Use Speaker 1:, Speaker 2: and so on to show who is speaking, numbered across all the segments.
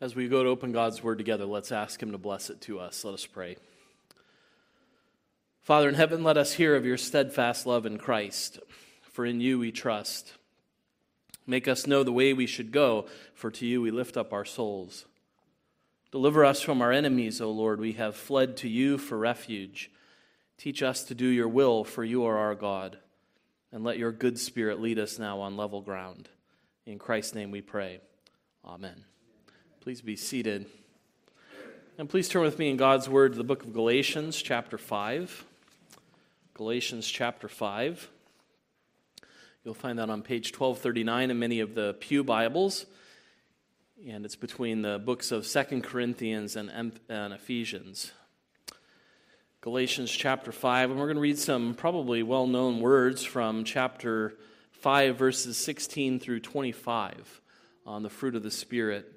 Speaker 1: As we go to open God's word together, let's ask Him to bless it to us. Let us pray. Father in heaven, let us hear of your steadfast love in Christ, for in you we trust. Make us know the way we should go, for to you we lift up our souls. Deliver us from our enemies, O Lord. We have fled to you for refuge. Teach us to do your will, for you are our God. And let your good spirit lead us now on level ground. In Christ's name we pray. Amen. Please be seated. And please turn with me in God's Word to the book of Galatians, chapter 5. Galatians, chapter 5. You'll find that on page 1239 in many of the Pew Bibles. And it's between the books of Second Corinthians and, and Ephesians. Galatians chapter 5, and we're going to read some probably well known words from chapter 5, verses 16 through 25 on the fruit of the Spirit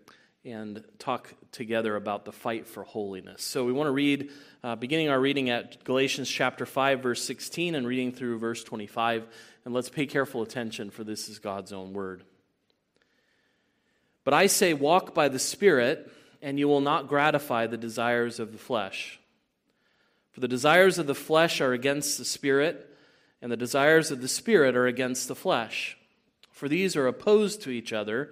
Speaker 1: and talk together about the fight for holiness. So we want to read, uh, beginning our reading at Galatians chapter 5, verse 16, and reading through verse 25. And let's pay careful attention, for this is God's own word. But I say, walk by the Spirit, and you will not gratify the desires of the flesh. For the desires of the flesh are against the Spirit, and the desires of the Spirit are against the flesh. For these are opposed to each other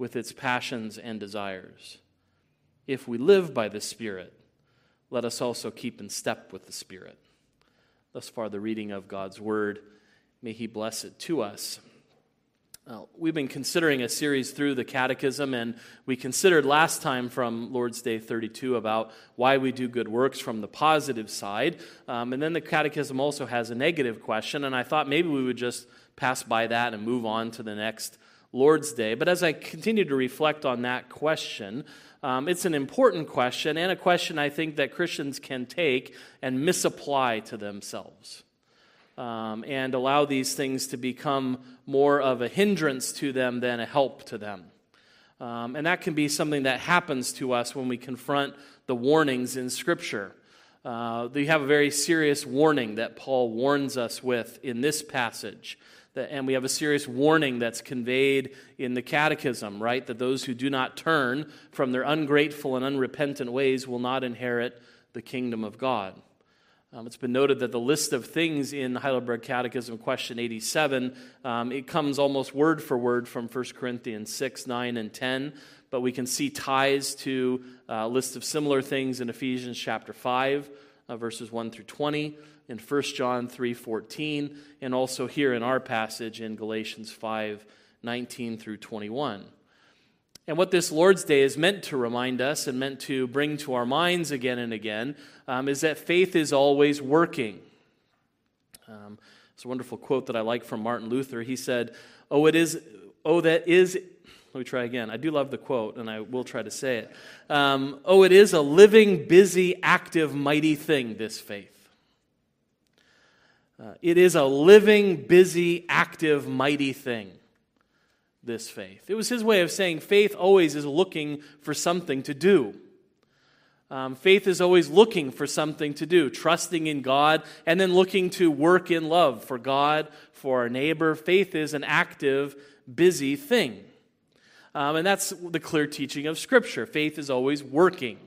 Speaker 1: with its passions and desires. If we live by the Spirit, let us also keep in step with the Spirit. Thus far, the reading of God's Word. May He bless it to us. Uh, we've been considering a series through the Catechism, and we considered last time from Lord's Day 32 about why we do good works from the positive side. Um, and then the Catechism also has a negative question, and I thought maybe we would just pass by that and move on to the next Lord's Day. But as I continue to reflect on that question, um, it's an important question, and a question I think that Christians can take and misapply to themselves um, and allow these things to become more of a hindrance to them than a help to them. Um, and that can be something that happens to us when we confront the warnings in Scripture. Uh, they have a very serious warning that Paul warns us with in this passage. And we have a serious warning that's conveyed in the Catechism, right? That those who do not turn from their ungrateful and unrepentant ways will not inherit the kingdom of God. Um, it's been noted that the list of things in Heidelberg Catechism, question 87, um, it comes almost word for word from 1 Corinthians 6, 9, and 10, but we can see ties to uh, a list of similar things in Ephesians chapter 5, uh, verses 1 through 20, in 1 John 3:14 and also here in our passage in Galatians 5:19 through 21. And what this Lord's Day is meant to remind us and meant to bring to our minds again and again um, is that faith is always working. Um, it's a wonderful quote that I like from Martin Luther. He said, Oh, it is, oh, that is, let me try again. I do love the quote, and I will try to say it. Um, oh, it is a living, busy, active, mighty thing, this faith. Uh, it is a living, busy, active, mighty thing this faith. It was his way of saying faith always is looking for something to do. Um, faith is always looking for something to do, trusting in God, and then looking to work in love for God, for our neighbor. Faith is an active, busy thing. Um, and that's the clear teaching of Scripture. Faith is always working.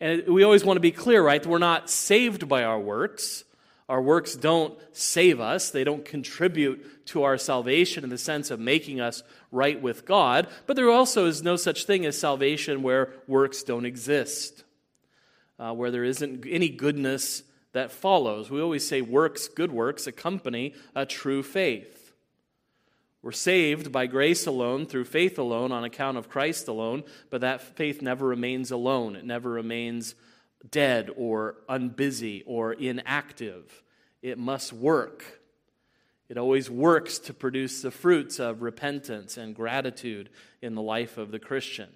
Speaker 1: And we always want to be clear, right? We're not saved by our works. Our works don't save us, they don't contribute to our salvation in the sense of making us right with God, but there also is no such thing as salvation where works don't exist, uh, where there isn't any goodness that follows. We always say works, good works, accompany a true faith. We're saved by grace alone, through faith alone, on account of Christ alone, but that faith never remains alone. It never remains dead or unbusy or inactive. It must work. It always works to produce the fruits of repentance and gratitude in the life of the Christian.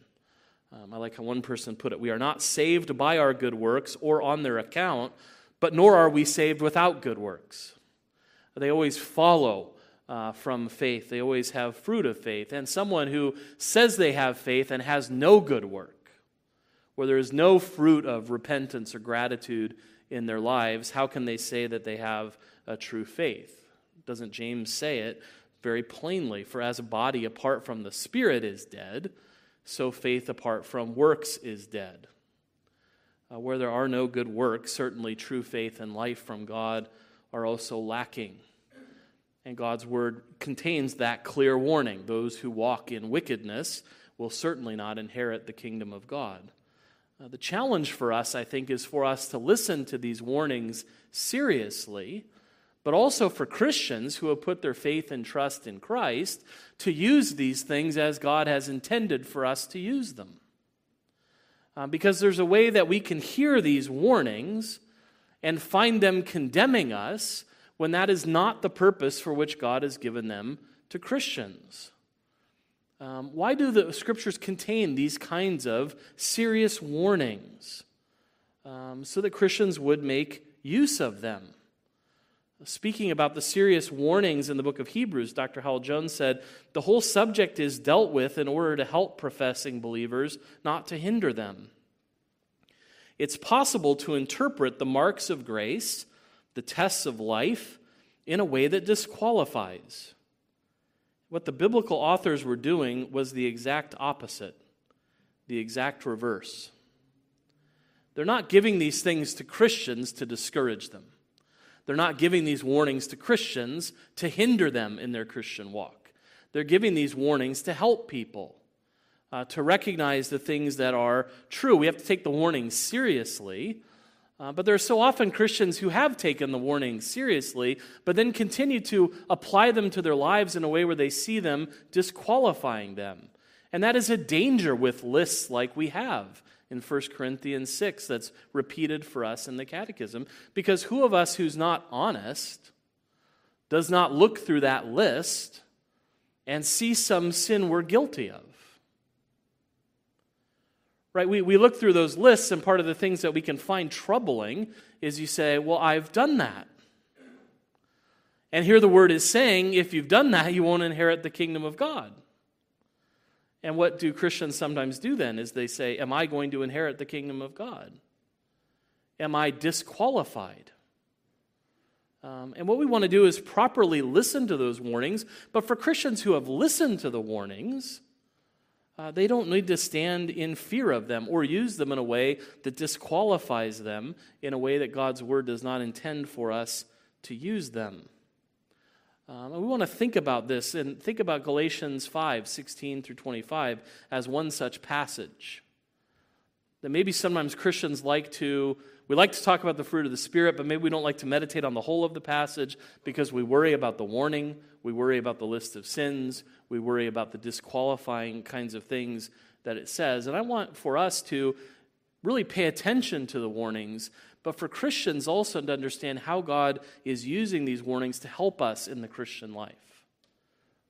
Speaker 1: Um, I like how one person put it We are not saved by our good works or on their account, but nor are we saved without good works. They always follow uh, from faith, they always have fruit of faith. And someone who says they have faith and has no good work, where there is no fruit of repentance or gratitude in their lives, how can they say that they have a true faith? Doesn't James say it very plainly? For as a body apart from the Spirit is dead, so faith apart from works is dead. Uh, where there are no good works, certainly true faith and life from God are also lacking. And God's word contains that clear warning. Those who walk in wickedness will certainly not inherit the kingdom of God. Uh, the challenge for us, I think, is for us to listen to these warnings seriously, but also for Christians who have put their faith and trust in Christ to use these things as God has intended for us to use them. Uh, because there's a way that we can hear these warnings and find them condemning us when that is not the purpose for which God has given them to Christians. Um, why do the scriptures contain these kinds of serious warnings? Um, so that Christians would make use of them. Speaking about the serious warnings in the book of Hebrews, Dr. Howell Jones said the whole subject is dealt with in order to help professing believers, not to hinder them. It's possible to interpret the marks of grace, the tests of life, in a way that disqualifies. What the biblical authors were doing was the exact opposite, the exact reverse. They're not giving these things to Christians to discourage them. They're not giving these warnings to Christians to hinder them in their Christian walk. They're giving these warnings to help people, uh, to recognize the things that are true. We have to take the warnings seriously, uh, but there are so often Christians who have taken the warnings seriously, but then continue to apply them to their lives in a way where they see them disqualifying them. And that is a danger with lists like we have in 1 Corinthians 6 that's repeated for us in the Catechism. Because who of us who's not honest does not look through that list and see some sin we're guilty of? Right? We, we look through those lists, and part of the things that we can find troubling is you say, Well, I've done that. And here the word is saying, if you've done that, you won't inherit the kingdom of God. And what do Christians sometimes do then? Is they say, Am I going to inherit the kingdom of God? Am I disqualified? Um, and what we want to do is properly listen to those warnings. But for Christians who have listened to the warnings, uh, they don't need to stand in fear of them or use them in a way that disqualifies them in a way that God's word does not intend for us to use them. Um, we want to think about this and think about Galatians 5 16 through 25 as one such passage. That maybe sometimes Christians like to, we like to talk about the fruit of the Spirit, but maybe we don't like to meditate on the whole of the passage because we worry about the warning, we worry about the list of sins, we worry about the disqualifying kinds of things that it says. And I want for us to really pay attention to the warnings, but for Christians also to understand how God is using these warnings to help us in the Christian life.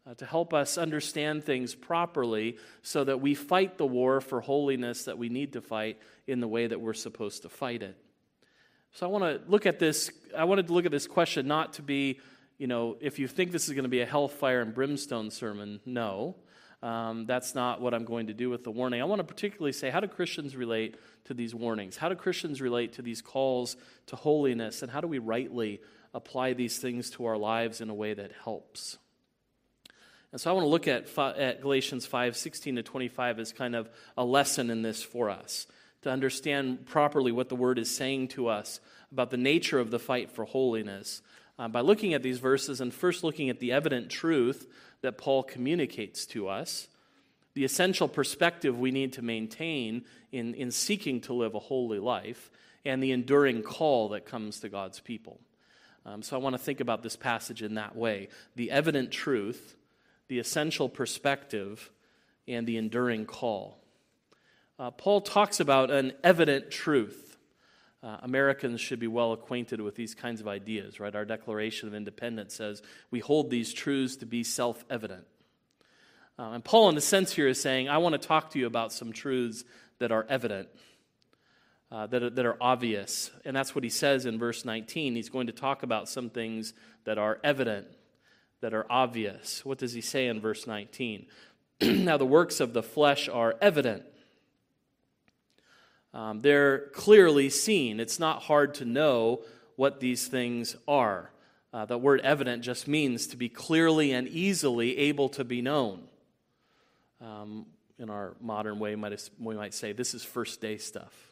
Speaker 1: Uh, to help us understand things properly so that we fight the war for holiness that we need to fight in the way that we're supposed to fight it. So I want to look at this, I wanted to look at this question not to be you know, if you think this is going to be a hellfire and brimstone sermon, no. Um, that's not what I'm going to do with the warning. I want to particularly say how do Christians relate to these warnings? How do Christians relate to these calls to holiness? And how do we rightly apply these things to our lives in a way that helps? And so I want to look at, at Galatians 5 16 to 25 as kind of a lesson in this for us to understand properly what the word is saying to us about the nature of the fight for holiness uh, by looking at these verses and first looking at the evident truth that Paul communicates to us, the essential perspective we need to maintain in, in seeking to live a holy life, and the enduring call that comes to God's people. Um, so I want to think about this passage in that way the evident truth, the essential perspective, and the enduring call. Uh, Paul talks about an evident truth. Uh, Americans should be well acquainted with these kinds of ideas, right? Our Declaration of Independence says we hold these truths to be self evident. Uh, and Paul, in a sense, here is saying, I want to talk to you about some truths that are evident uh, that, are, that are obvious. And that's what he says in verse 19. He's going to talk about some things that are evident, that are obvious. What does he say in verse 19? now, the works of the flesh are evident. Um, they're clearly seen. It's not hard to know what these things are. Uh, the word evident just means to be clearly and easily able to be known. Um, in our modern way, we might say this is first day stuff.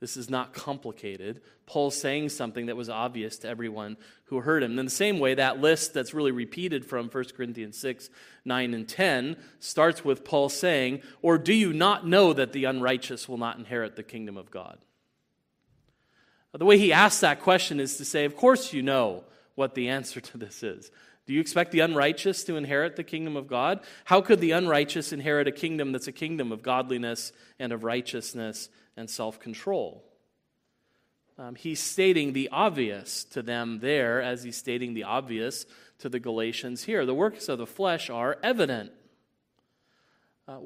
Speaker 1: This is not complicated. Paul's saying something that was obvious to everyone who heard him. in the same way, that list that's really repeated from 1 Corinthians 6, 9, and 10 starts with Paul saying, Or do you not know that the unrighteous will not inherit the kingdom of God? The way he asks that question is to say, Of course you know what the answer to this is. Do you expect the unrighteous to inherit the kingdom of God? How could the unrighteous inherit a kingdom that's a kingdom of godliness and of righteousness and self control. Um, he's stating the obvious to them there as he's stating the obvious to the Galatians here. The works of the flesh are evident. Uh,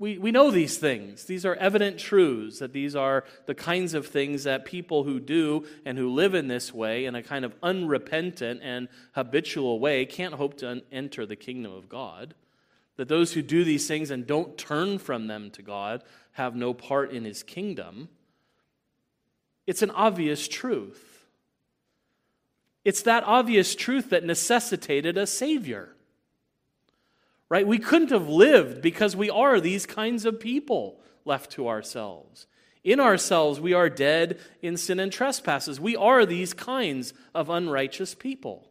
Speaker 1: we, we know these things. These are evident truths, that these are the kinds of things that people who do and who live in this way, in a kind of unrepentant and habitual way, can't hope to enter the kingdom of God. That those who do these things and don't turn from them to God have no part in his kingdom. It's an obvious truth. It's that obvious truth that necessitated a Savior. Right? We couldn't have lived because we are these kinds of people left to ourselves. In ourselves, we are dead in sin and trespasses. We are these kinds of unrighteous people.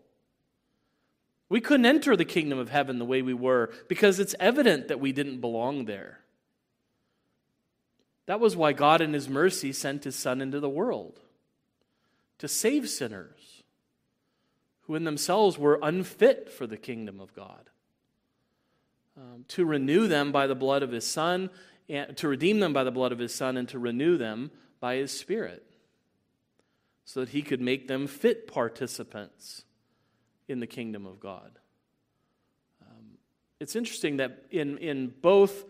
Speaker 1: We couldn't enter the kingdom of heaven the way we were because it's evident that we didn't belong there. That was why God, in His mercy, sent His Son into the world to save sinners who in themselves were unfit for the kingdom of God, um, to renew them by the blood of His Son, and to redeem them by the blood of His Son, and to renew them by His Spirit, so that He could make them fit participants in the kingdom of God. Um, it's interesting that in, in both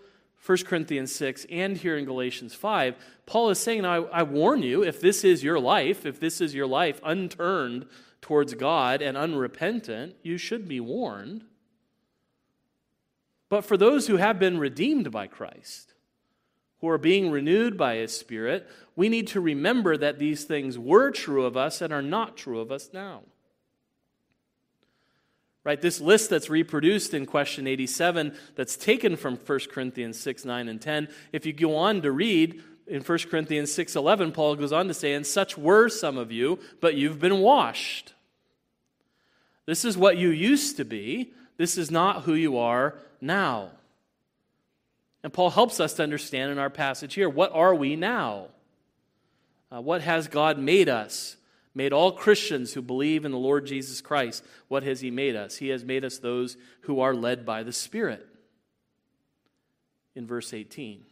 Speaker 1: 1 Corinthians 6 and here in Galatians 5, Paul is saying, I, I warn you, if this is your life, if this is your life unturned towards God and unrepentant, you should be warned. But for those who have been redeemed by Christ, who are being renewed by His Spirit, we need to remember that these things were true of us and are not true of us now. Right? This list that's reproduced in question 87, that's taken from 1 Corinthians 6, 9, and 10, if you go on to read in 1 Corinthians 6, 11, Paul goes on to say, And such were some of you, but you've been washed. This is what you used to be. This is not who you are now. And Paul helps us to understand in our passage here what are we now? Uh, what has God made us? made all Christians who believe in the Lord Jesus Christ, what has He made us? He has made us those who are led by the Spirit. In verse 18,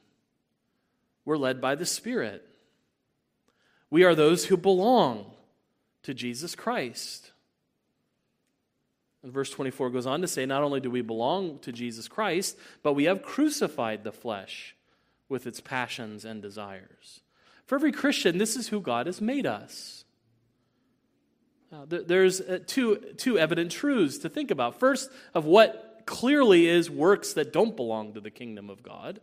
Speaker 1: we're led by the Spirit. We are those who belong to Jesus Christ. And verse 24 goes on to say, Not only do we belong to Jesus Christ, but we have crucified the flesh with its passions and desires. For every Christian, this is who God has made us. Uh, there's uh, two, two evident truths to think about. First, of what clearly is works that don't belong to the kingdom of God,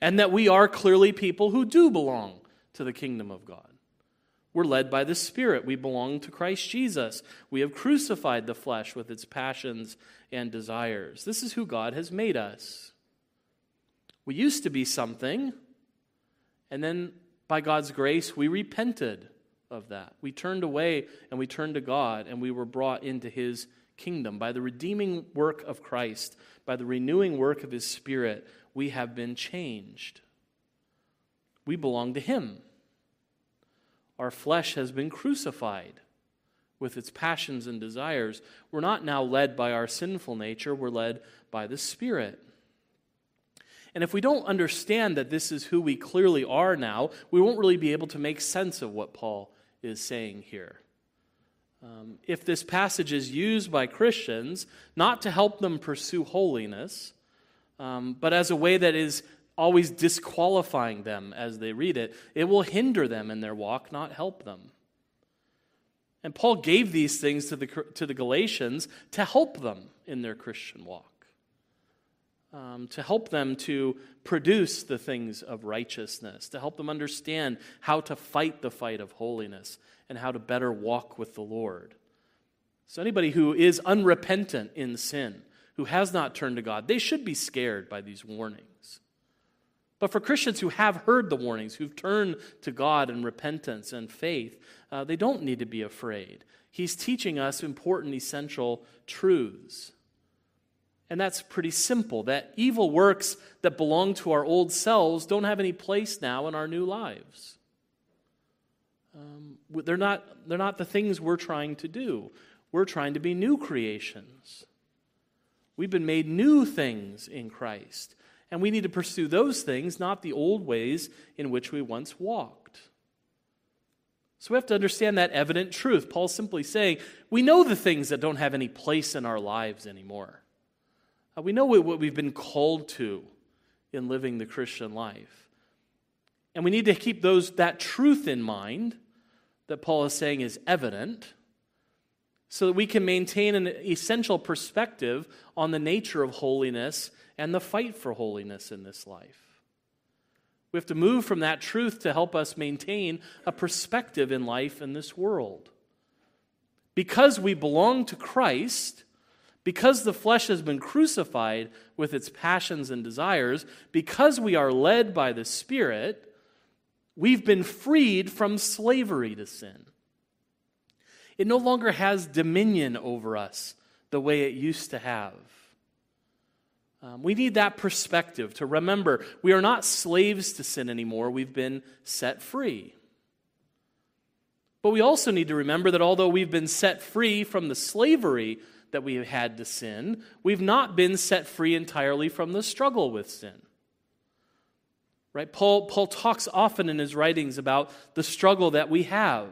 Speaker 1: and that we are clearly people who do belong to the kingdom of God. We're led by the Spirit. We belong to Christ Jesus. We have crucified the flesh with its passions and desires. This is who God has made us. We used to be something, And then, by God's grace, we repented of that. We turned away and we turned to God, and we were brought into His kingdom. By the redeeming work of Christ, by the renewing work of His Spirit, we have been changed. We belong to Him. Our flesh has been crucified with its passions and desires. We're not now led by our sinful nature, we're led by the Spirit. And if we don't understand that this is who we clearly are now, we won't really be able to make sense of what Paul is saying here. Um, if this passage is used by Christians not to help them pursue holiness, um, but as a way that is always disqualifying them as they read it, it will hinder them in their walk, not help them. And Paul gave these things to the, to the Galatians to help them in their Christian walk, um, to help them to produce the things of righteousness, to help them understand how to fight the fight of holiness and how to better walk with the Lord. So, anybody who is unrepentant in sin, who has not turned to God, they should be scared by these warnings. But for Christians who have heard the warnings, who've turned to God in repentance and faith, uh, they don't need to be afraid. He's teaching us important, essential truths. And that's pretty simple that evil works that belong to our old selves don't have any place now in our new lives. Um, they're, not, they're not the things we're trying to do. We're trying to be new creations. We've been made new things in Christ. And we need to pursue those things, not the old ways in which we once walked. So we have to understand that evident truth. Paul's simply saying, we know the things that don't have any place in our lives anymore. Uh, we know what we've been called to in living the Christian life. And we need to keep those, that truth in mind that Paul is saying is evident so that we can maintain an essential perspective on the nature of holiness and the fight for holiness in this life. We have to move from that truth to help us maintain a perspective in life in this world. Because we belong to Christ, because the flesh has been crucified with its passions and desires, because we are led by the Spirit, we've been freed from slavery to sin. It no longer has dominion over us the way it used to have. Um, we need that perspective to remember we are not slaves to sin anymore, we've been set free. But we also need to remember that although we've been set free from the slavery that we have had to sin, we've not been set free entirely from the struggle with sin. Right? Paul, Paul talks often in his writings about the struggle that we have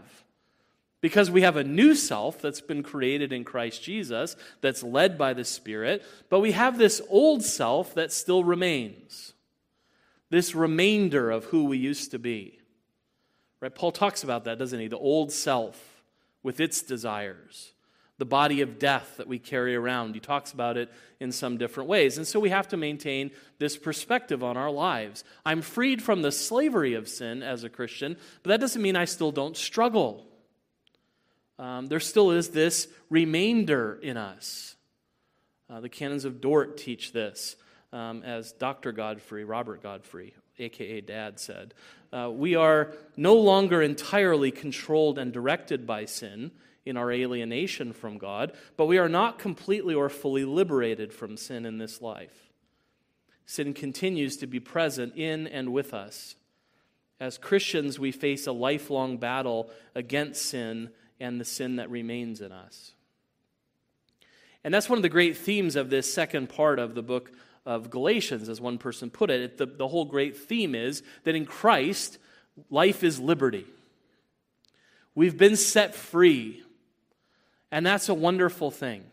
Speaker 1: because we have a new self that's been created in Christ Jesus, that's led by the Spirit, but we have this old self that still remains. This remainder of who we used to be. Right? Paul talks about that, doesn't he? The old self with its desires, the body of death that we carry around. He talks about it in some different ways. And so we have to maintain this perspective on our lives. I'm freed from the slavery of sin as a Christian, but that doesn't mean I still don't struggle um, there still is this remainder in us. Uh, the canons of Dort teach this, um, as Dr. Godfrey, Robert Godfrey, aka Dad, said. Uh, we are no longer entirely controlled and directed by sin in our alienation from God, but we are not completely or fully liberated from sin in this life. Sin continues to be present in and with us. As Christians, we face a lifelong battle against sin and the sin that remains in us. And that's one of the great themes of this second part of the book of Galatians, as one person put it. The, the whole great theme is that in Christ, life is liberty. We've been set free. And that's a wonderful thing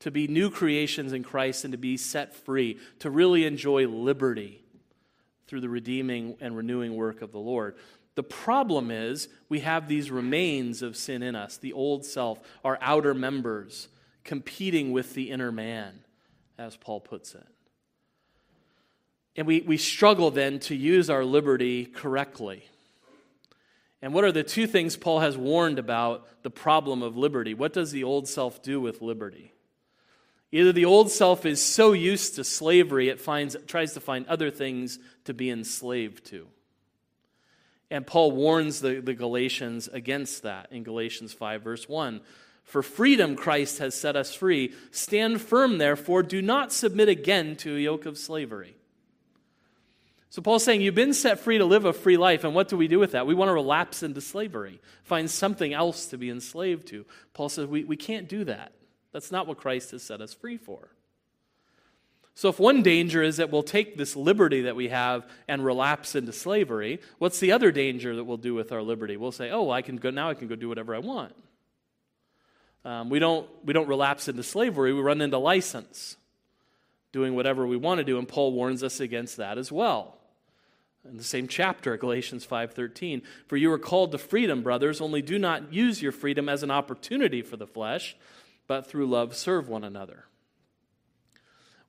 Speaker 1: to be new creations in Christ and to be set free, to really enjoy liberty through the redeeming and renewing work of the Lord. The problem is we have these remains of sin in us, the old self, our outer members, competing with the inner man, as Paul puts it. And we, we struggle then to use our liberty correctly. And what are the two things Paul has warned about the problem of liberty? What does the old self do with liberty? Either the old self is so used to slavery it finds, tries to find other things to be enslaved to And Paul warns the, the Galatians against that in Galatians 5, verse 1. For freedom Christ has set us free. Stand firm, therefore. Do not submit again to a yoke of slavery. So Paul's saying, You've been set free to live a free life. And what do we do with that? We want to relapse into slavery, find something else to be enslaved to. Paul says, We, we can't do that. That's not what Christ has set us free for. So, if one danger is that we'll take this liberty that we have and relapse into slavery, what's the other danger that we'll do with our liberty? We'll say, "Oh, I can go now. I can go do whatever I want." Um, we don't we don't relapse into slavery. We run into license, doing whatever we want to do, and Paul warns us against that as well. In the same chapter, Galatians 5:13, "For you are called to freedom, brothers. Only do not use your freedom as an opportunity for the flesh, but through love serve one another."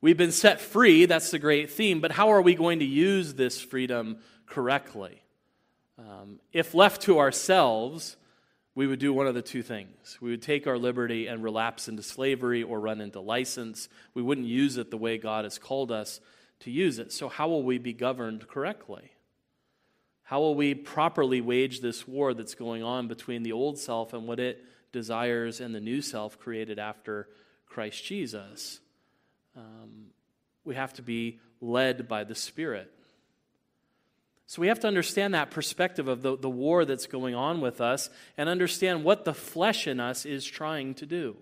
Speaker 1: We've been set free, that's the great theme, but how are we going to use this freedom correctly? Um, if left to ourselves, we would do one of the two things. We would take our liberty and relapse into slavery or run into license. We wouldn't use it the way God has called us to use it. So, how will we be governed correctly? How will we properly wage this war that's going on between the old self and what it desires and the new self created after Christ Jesus? Um, we have to be led by the Spirit. So we have to understand that perspective of the, the war that's going on with us and understand what the flesh in us is trying to do.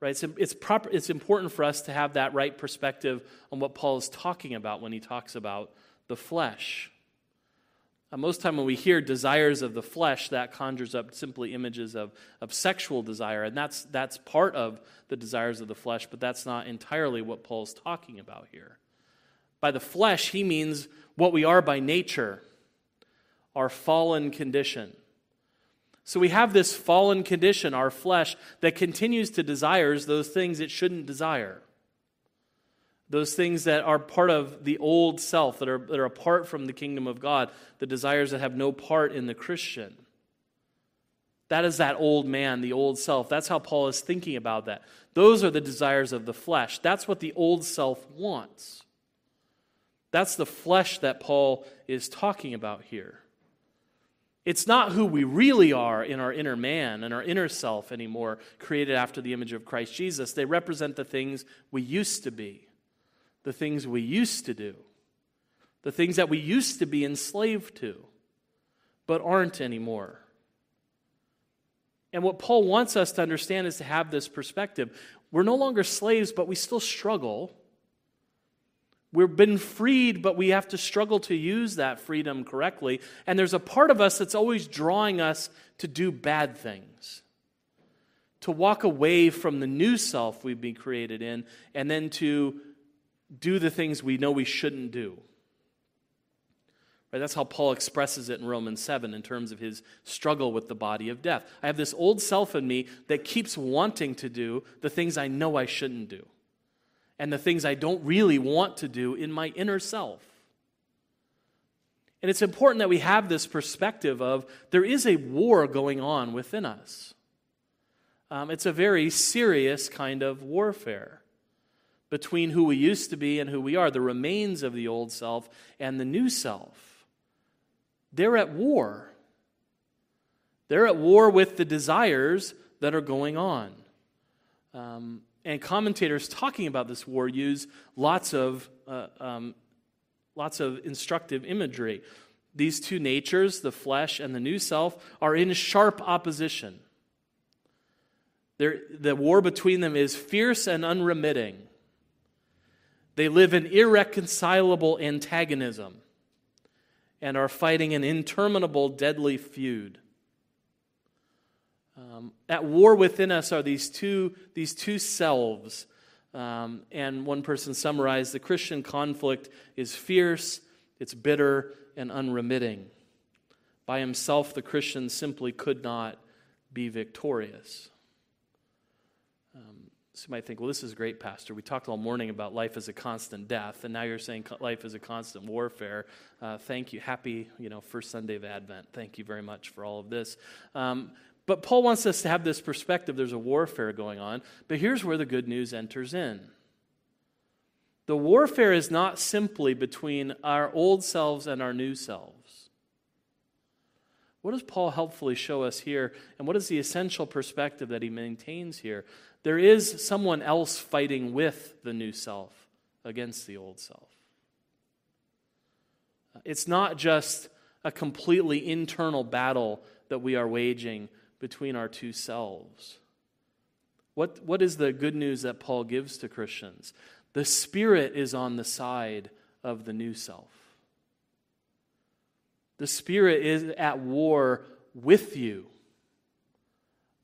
Speaker 1: Right? It's, it's, proper, it's important for us to have that right perspective on what Paul is talking about when he talks about the flesh. Uh, most time when we hear desires of the flesh, that conjures up simply images of, of sexual desire, and that's, that's part of the desires of the flesh, but that's not entirely what Paul's talking about here. By the flesh, he means what we are by nature, our fallen condition. So we have this fallen condition, our flesh, that continues to desires those things it shouldn't desire those things that are part of the old self, that are, that are apart from the kingdom of God, the desires that have no part in the Christian. That is that old man, the old self. That's how Paul is thinking about that. Those are the desires of the flesh. That's what the old self wants. That's the flesh that Paul is talking about here. It's not who we really are in our inner man and our inner self anymore, created after the image of Christ Jesus. They represent the things we used to be the things we used to do, the things that we used to be enslaved to, but aren't anymore. And what Paul wants us to understand is to have this perspective. We're no longer slaves, but we still struggle. We've been freed, but we have to struggle to use that freedom correctly. And there's a part of us that's always drawing us to do bad things, to walk away from the new self we've been created in, and then to do the things we know we shouldn't do. Right? That's how Paul expresses it in Romans 7 in terms of his struggle with the body of death. I have this old self in me that keeps wanting to do the things I know I shouldn't do, and the things I don't really want to do in my inner self. And it's important that we have this perspective of there is a war going on within us. Um, it's a very serious kind of warfare between who we used to be and who we are, the remains of the old self and the new self. They're at war. They're at war with the desires that are going on. Um, and commentators talking about this war use lots of, uh, um, lots of instructive imagery. These two natures, the flesh and the new self, are in sharp opposition. They're, the war between them is fierce and unremitting. They live in irreconcilable antagonism and are fighting an interminable, deadly feud. Um, at war within us are these two, these two selves. Um, and one person summarized the Christian conflict is fierce, it's bitter, and unremitting. By himself, the Christian simply could not be victorious. So you might think, well, this is great, Pastor. We talked all morning about life as a constant death, and now you're saying life is a constant warfare. Uh, thank you. Happy, you know, first Sunday of Advent. Thank you very much for all of this. Um, but Paul wants us to have this perspective there's a warfare going on. But here's where the good news enters in the warfare is not simply between our old selves and our new selves. What does Paul helpfully show us here? And what is the essential perspective that he maintains here? There is someone else fighting with the new self against the old self. It's not just a completely internal battle that we are waging between our two selves. What, what is the good news that Paul gives to Christians? The Spirit is on the side of the new self. The Spirit is at war with you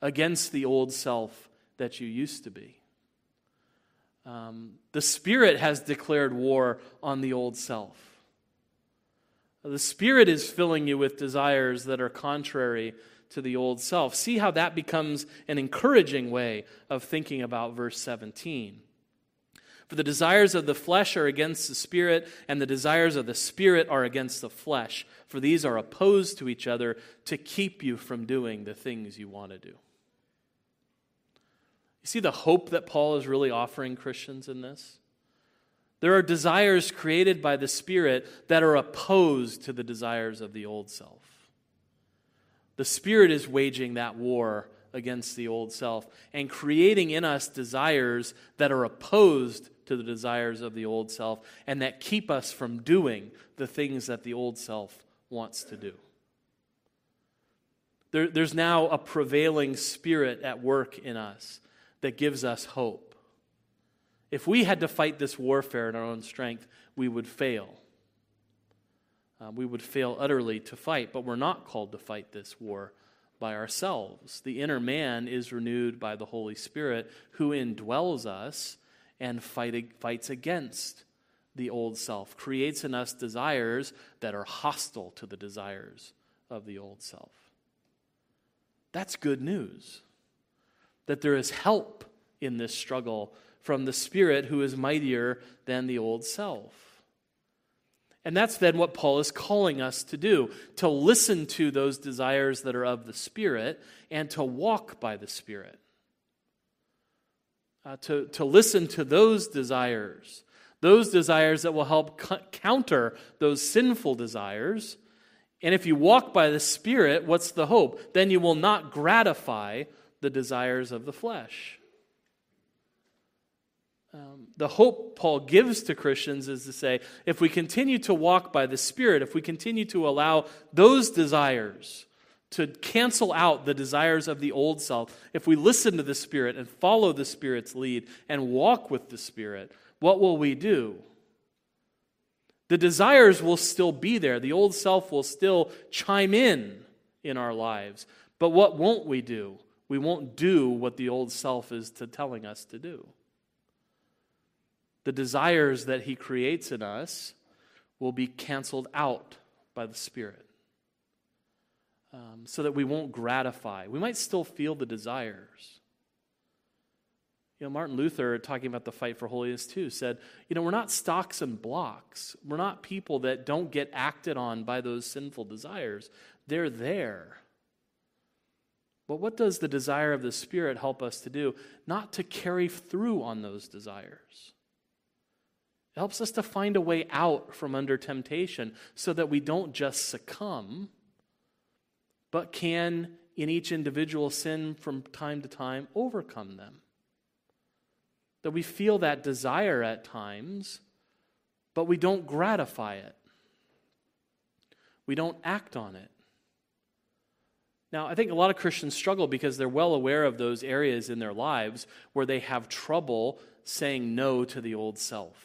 Speaker 1: against the old self that you used to be. Um, the Spirit has declared war on the old self. The Spirit is filling you with desires that are contrary to the old self. See how that becomes an encouraging way of thinking about verse 17. For the desires of the flesh are against the spirit, and the desires of the spirit are against the flesh. For these are opposed to each other to keep you from doing the things you want to do. You see the hope that Paul is really offering Christians in this? There are desires created by the Spirit that are opposed to the desires of the old self. The Spirit is waging that war against the old self and creating in us desires that are opposed to the desires of the old self and that keep us from doing the things that the old self wants to do. There, there's now a prevailing spirit at work in us that gives us hope. If we had to fight this warfare in our own strength, we would fail. Uh, we would fail utterly to fight, but we're not called to fight this war by ourselves. The inner man is renewed by the Holy Spirit who indwells us and fight, fights against the old self, creates in us desires that are hostile to the desires of the old self. That's good news. That there is help in this struggle from the Spirit who is mightier than the old self. And that's then what Paul is calling us to do to listen to those desires that are of the Spirit and to walk by the Spirit uh, to, to listen to those desires, those desires that will help counter those sinful desires. And if you walk by the Spirit, what's the hope? Then you will not gratify the desires of the flesh. Um, the hope Paul gives to Christians is to say if we continue to walk by the Spirit, if we continue to allow those desires to cancel out the desires of the old self, if we listen to the Spirit and follow the Spirit's lead and walk with the Spirit, what will we do? The desires will still be there. The old self will still chime in in our lives. But what won't we do? We won't do what the old self is to telling us to do. The desires that he creates in us will be canceled out by the Spirit um, so that we won't gratify. We might still feel the desires. You know, Martin Luther, talking about the fight for holiness too, said, you know, we're not stocks and blocks. We're not people that don't get acted on by those sinful desires. They're there. But what does the desire of the Spirit help us to do? Not to carry through on those desires. It helps us to find a way out from under temptation so that we don't just succumb but can, in each individual sin from time to time, overcome them. That we feel that desire at times, but we don't gratify it. We don't act on it. Now, I think a lot of Christians struggle because they're well aware of those areas in their lives where they have trouble saying no to the old self.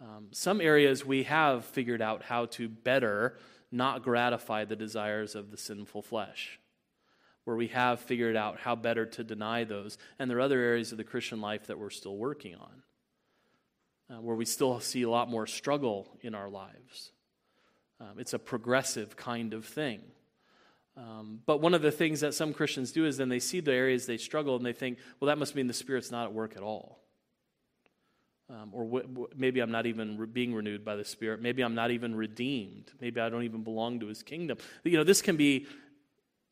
Speaker 1: Um, some areas we have figured out how to better not gratify the desires of the sinful flesh, where we have figured out how better to deny those. And there are other areas of the Christian life that we're still working on, uh, where we still see a lot more struggle in our lives. Um, it's a progressive kind of thing. Um, but one of the things that some Christians do is then they see the areas they struggle and they think, well, that must mean the Spirit's not at work at all. Um, or maybe I'm not even re- being renewed by the Spirit. Maybe I'm not even redeemed. Maybe I don't even belong to His kingdom. You know, this can be,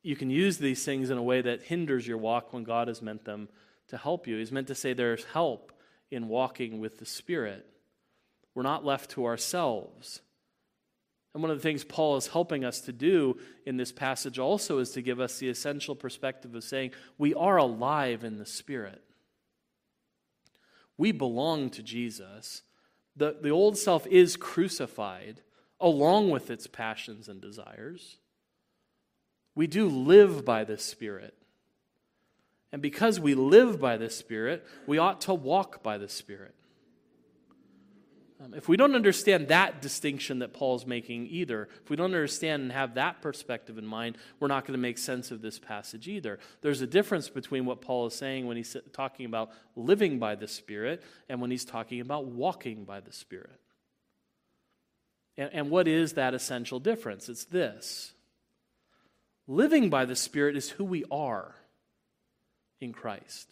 Speaker 1: you can use these things in a way that hinders your walk when God has meant them to help you. He's meant to say there's help in walking with the Spirit. We're not left to ourselves. And one of the things Paul is helping us to do in this passage also is to give us the essential perspective of saying we are alive in the Spirit. We belong to Jesus. The, the old self is crucified along with its passions and desires. We do live by the Spirit. And because we live by the Spirit, we ought to walk by the Spirit. Um, if we don't understand that distinction that Paul's making either, if we don't understand and have that perspective in mind, we're not going to make sense of this passage either. There's a difference between what Paul is saying when he's talking about living by the Spirit and when he's talking about walking by the Spirit. And, and what is that essential difference? It's this living by the Spirit is who we are in Christ.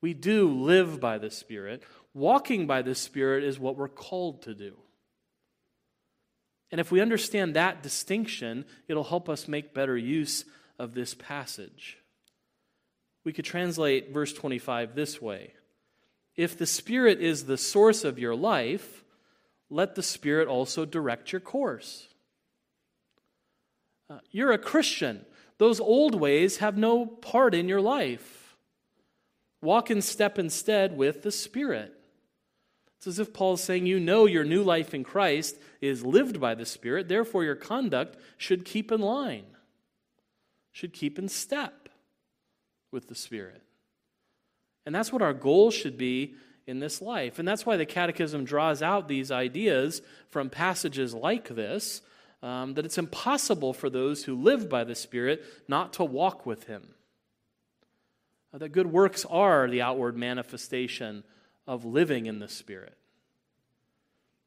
Speaker 1: We do live by the Spirit. Walking by the Spirit is what we're called to do. And if we understand that distinction, it'll help us make better use of this passage. We could translate verse 25 this way If the Spirit is the source of your life, let the Spirit also direct your course. Uh, you're a Christian. Those old ways have no part in your life. Walk in step instead with the Spirit. It's as if Paul's saying, You know your new life in Christ is lived by the Spirit, therefore your conduct should keep in line, should keep in step with the Spirit. And that's what our goal should be in this life. And that's why the Catechism draws out these ideas from passages like this um, that it's impossible for those who live by the Spirit not to walk with Him. Uh, that good works are the outward manifestation of living in the Spirit.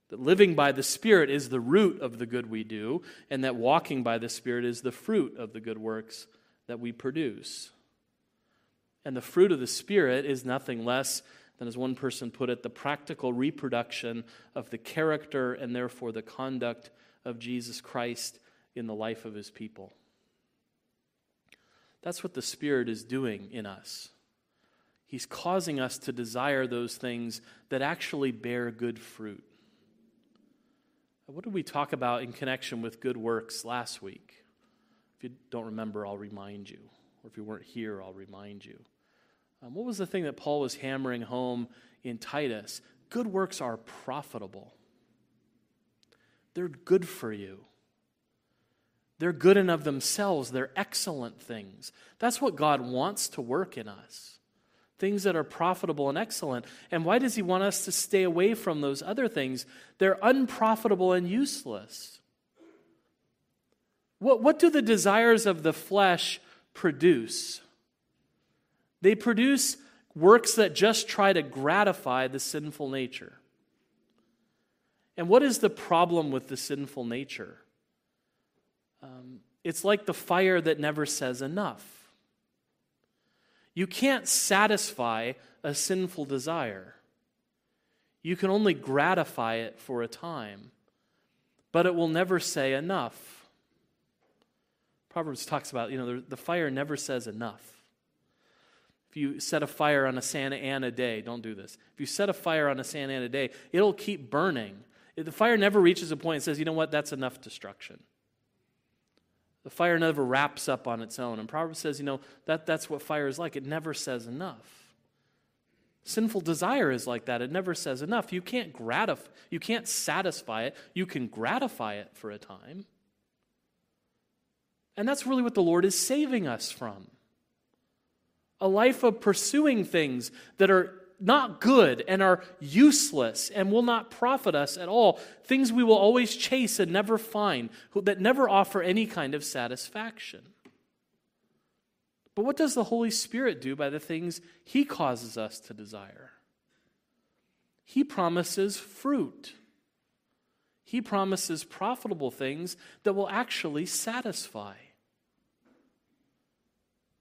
Speaker 1: That living by the Spirit is the root of the good we do, and that walking by the Spirit is the fruit of the good works that we produce. And the fruit of the Spirit is nothing less than, as one person put it, the practical reproduction of the character and therefore the conduct of Jesus Christ in the life of his people. That's what the Spirit is doing in us. He's causing us to desire those things that actually bear good fruit. What did we talk about in connection with good works last week? If you don't remember, I'll remind you. Or if you weren't here, I'll remind you. Um, what was the thing that Paul was hammering home in Titus? Good works are profitable. They're good for you. They're good in of themselves. They're excellent things. That's what God wants to work in us. Things that are profitable and excellent. And why does He want us to stay away from those other things? They're unprofitable and useless. What, what do the desires of the flesh produce? They produce works that just try to gratify the sinful nature. And what is the problem with the sinful nature? Um, it's like the fire that never says enough. You can't satisfy a sinful desire. You can only gratify it for a time, but it will never say enough. Proverbs talks about, you know, the, the fire never says enough. If you set a fire on a Santa Ana day, don't do this. If you set a fire on a Santa Ana day, it'll keep burning the fire never reaches a point and says, you know what, that's enough destruction. The fire never wraps up on its own. And Proverbs says, you know, that, that's what fire is like. It never says enough. Sinful desire is like that. It never says enough. You can't gratify, you can't satisfy it. You can gratify it for a time. And that's really what the Lord is saving us from. A life of pursuing things that are not good and are useless and will not profit us at all, things we will always chase and never find, that never offer any kind of satisfaction. But what does the Holy Spirit do by the things He causes us to desire? He promises fruit. He promises profitable things that will actually satisfy.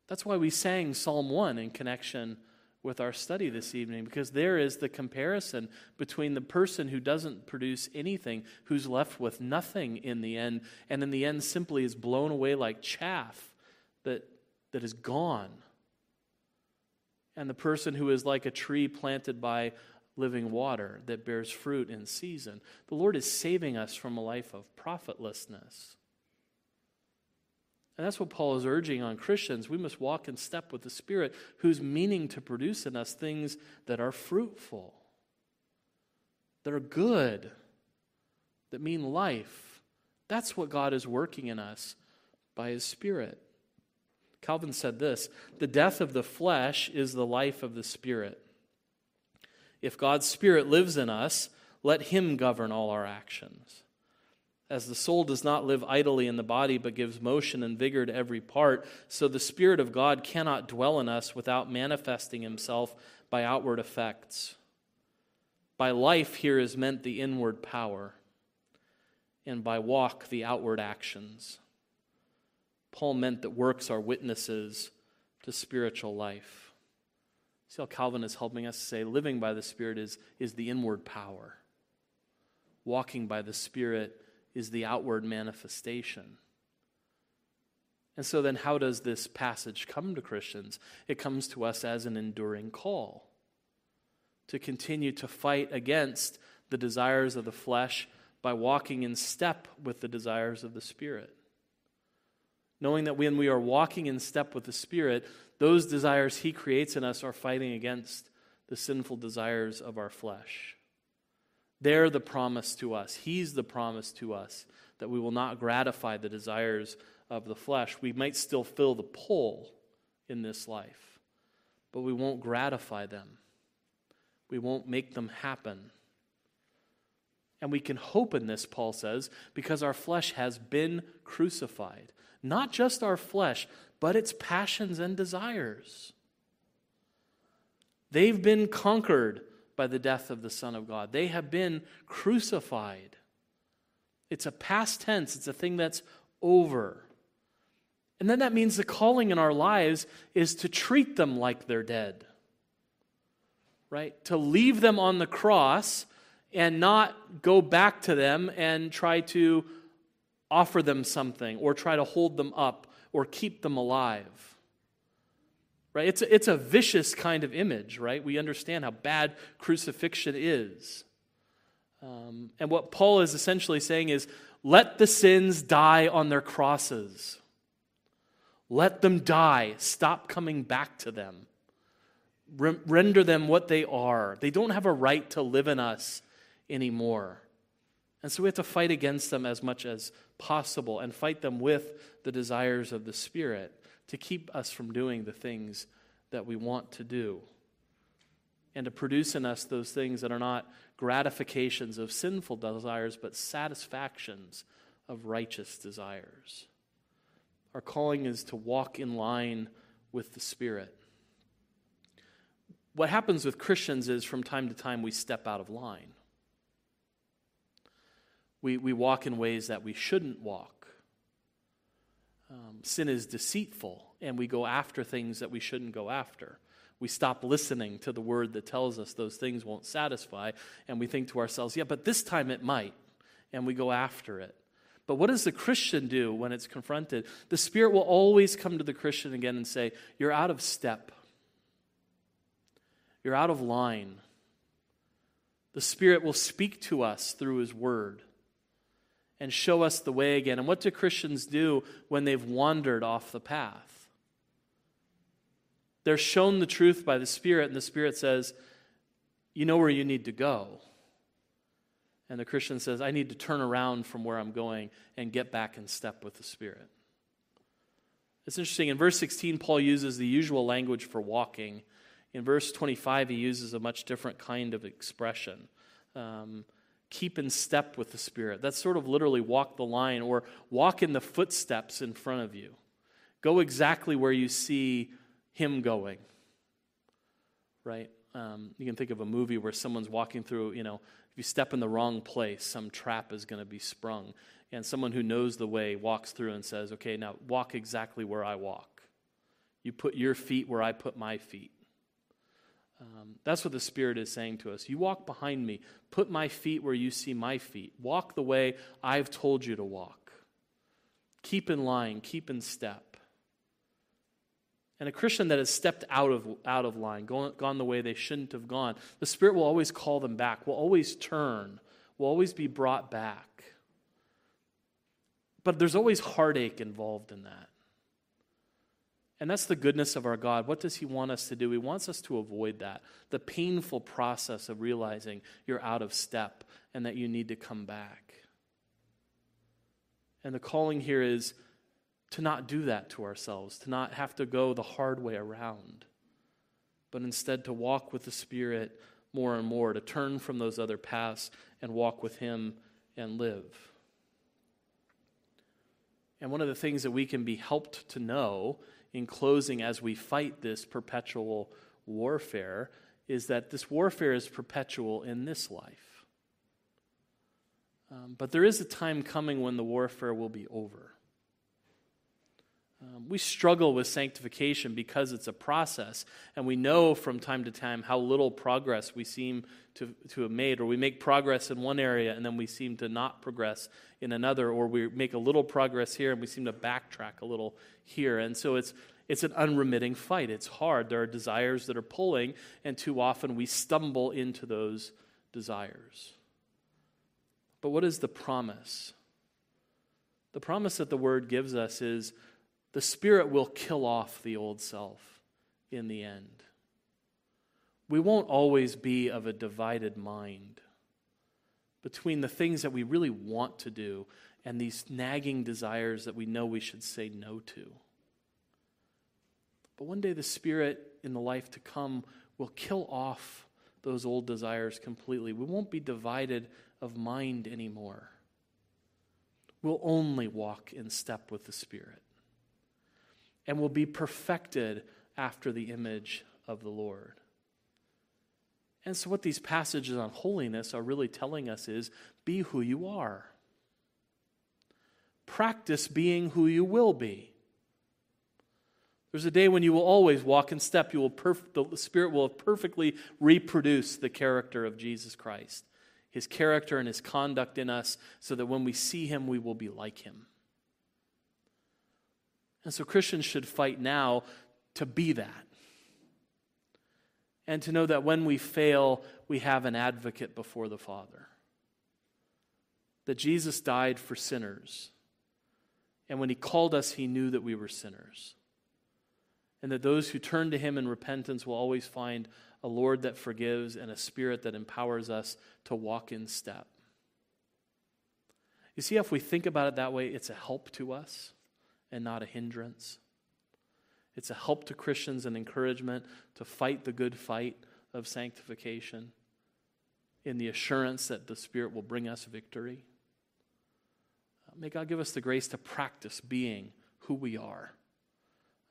Speaker 1: That's why we sang Psalm 1 in connection with our study this evening because there is the comparison between the person who doesn't produce anything, who's left with nothing in the end, and in the end simply is blown away like chaff that, that is gone. And the person who is like a tree planted by living water that bears fruit in season. The Lord is saving us from a life of profitlessness. And that's what Paul is urging on Christians. We must walk in step with the Spirit, who's meaning to produce in us things that are fruitful, that are good, that mean life. That's what God is working in us by His Spirit. Calvin said this The death of the flesh is the life of the Spirit. If God's Spirit lives in us, let Him govern all our actions. As the soul does not live idly in the body, but gives motion and vigor to every part, so the Spirit of God cannot dwell in us without manifesting Himself by outward effects. By life, here is meant the inward power, and by walk, the outward actions. Paul meant that works are witnesses to spiritual life. See how Calvin is helping us say living by the Spirit is, is the inward power. Walking by the Spirit is the outward manifestation. And so, then, how does this passage come to Christians? It comes to us as an enduring call to continue to fight against the desires of the flesh by walking in step with the desires of the Spirit knowing that when we are walking in step with the Spirit, those desires He creates in us are fighting against the sinful desires of our flesh. They're the promise to us. He's the promise to us that we will not gratify the desires of the flesh. We might still fill the pull in this life, but we won't gratify them. We won't make them happen. And we can hope in this, Paul says, because our flesh has been crucified not just our flesh, but its passions and desires. They've been conquered by the death of the Son of God, they have been crucified. It's a past tense, it's a thing that's over. And then that means the calling in our lives is to treat them like they're dead. Right? To leave them on the cross and not go back to them and try to offer them something or try to hold them up or keep them alive. Right? It's a, it's a vicious kind of image, right? We understand how bad crucifixion is. Um, and what Paul is essentially saying is let the sins die on their crosses. Let them die. Stop coming back to them. render them what they are. They don't have a right to live in us anymore. And so we have to fight against them as much as possible and fight them with the desires of the Spirit to keep us from doing the things that we want to do and to produce in us those things that are not gratifications of sinful desires, but satisfactions of righteous desires. Our calling is to walk in line with the Spirit. What happens with Christians is from time to time we step out of line. We, we walk in ways that we shouldn't walk. Um, sin is deceitful, and we go after things that we shouldn't go after. We stop listening to the word that tells us those things won't satisfy, and we think to ourselves, yeah, but this time it might, and we go after it. But what does the Christian do when it's confronted? The Spirit will always come to the Christian again and say, You're out of step. You're out of line. The Spirit will speak to us through His Word and show us the way again. And what do Christians do when they've wandered off the path? They're shown the truth by the Spirit, and the Spirit says, You know where you need to go. And the Christian says, I need to turn around from where I'm going and get back in step with the Spirit. It's interesting. In verse 16, Paul uses the usual language for walking. In verse 25, he uses a much different kind of expression. Um, keep in step with the Spirit. That's sort of literally walk the line or walk in the footsteps in front of you. Go exactly where you see Him going. Right? Um, you can think of a movie where someone's walking through, you know, if you step in the wrong place, some trap is going to be sprung. And someone who knows the way walks through and says, okay, now walk exactly where I walk. You put your feet where I put my feet. Um, that's what the Spirit is saying to us. You walk behind me, put my feet where you see my feet. Walk the way I've told you to walk. Keep in line, keep in step. and a Christian that has stepped out of, out of line, gone, gone the way they shouldn't have gone, the Spirit will always call them back, will always turn, will always be brought back. But there's always heartache involved in that. And that's the goodness of our God. What does He want us to do? He wants us to avoid that the painful process of realizing you're out of step and that you need to come back. And the calling here is to not do that to ourselves, to not have to go the hard way around, but instead to walk with the Spirit more and more, to turn from those other paths and walk with Him and live. And one of the things that we can be helped to know in closing as we fight this perpetual warfare is that this warfare is perpetual in this life. Um, but there is a time coming when the warfare will be over. Um, we struggle with sanctification because it's a process, and we know from time to time how little progress we seem to, to have made, or we make progress in one area and then we seem to not progress in another, or we make a little progress here and we seem to backtrack a little here. And so it's, it's an unremitting fight. It's hard. There are desires that are pulling, and too often we stumble into those desires. But what is the promise? The promise that the word gives us is the Spirit will kill off the old self in the end. We won't always be of a divided mind between the things that we really want to do and these nagging desires that we know we should say no to. But one day the Spirit in the life to come will kill off those old desires completely. We won't be divided of mind anymore. We'll only walk in step with the Spirit and will be perfected after the image of the Lord. And so, what these passages on holiness are really telling us is be who you are. Practice being who you will be. There's a day when you will always walk in step. You will perf- the Spirit will perfectly reproduce the character of Jesus Christ, His character and His conduct in us, so that when we see Him, we will be like Him. And so Christians should fight now to be that. And to know that when we fail, we have an advocate before the Father. That Jesus died for sinners. And when he called us, he knew that we were sinners. And that those who turn to him in repentance will always find a Lord that forgives and a spirit that empowers us to walk in step. You see, if we think about it that way, it's a help to us and not a hindrance. It's a help to Christians and encouragement to fight the good fight of sanctification in the assurance that the Spirit will bring us victory. May God give us the grace to practice being who we are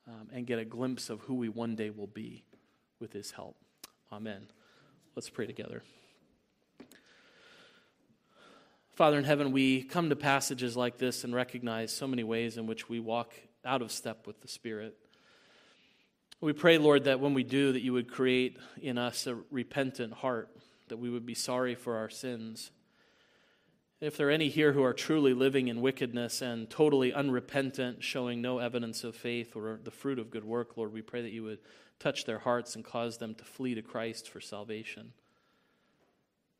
Speaker 1: um, and get a glimpse of who we one day will be with His help. Amen. Let's pray together. Father in heaven, we come to passages like this and recognize so many ways in which we walk out of step with the Spirit. We pray, Lord, that when we do, that you would create in us a repentant heart, that we would be sorry for our sins. If there are any here who are truly living in wickedness and totally unrepentant, showing no evidence of faith or the fruit of good work, Lord, we pray that you would touch their hearts and cause them to flee to Christ for salvation.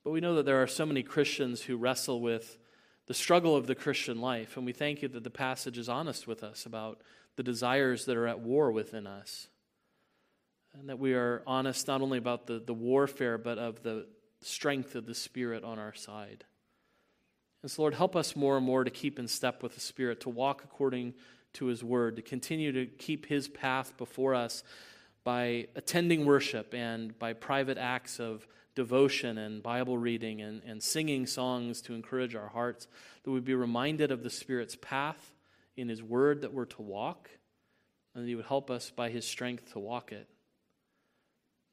Speaker 1: But we know that there are so many Christians who wrestle with the struggle of the Christian life, and we thank you that the passage is honest with us about the desires that are at war within us. And that we are honest not only about the, the warfare, but of the strength of the Spirit on our side. And so, Lord, help us more and more to keep in step with the Spirit, to walk according to His Word, to continue to keep His path before us by attending worship and by private acts of devotion and Bible reading and, and singing songs to encourage our hearts, that we'd be reminded of the Spirit's path in His Word that we're to walk, and that He would help us by His strength to walk it.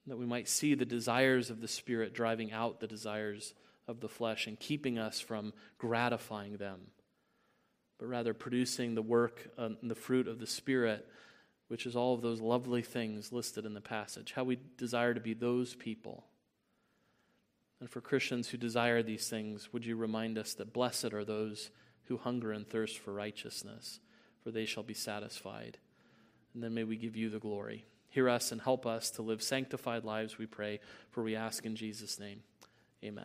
Speaker 1: That we might see the desires of the Spirit driving out the desires of the flesh and keeping us from gratifying them, but rather producing the work and the fruit of the Spirit, which is all of those lovely things listed in the passage. How we desire to be those people and for Christians who desire these things, would you remind us that blessed are those who hunger and thirst for righteousness, for they shall be satisfied. and then may we give you the glory. Hear us and help us to live sanctified lives, we pray, for we ask in Jesus' name. Amen.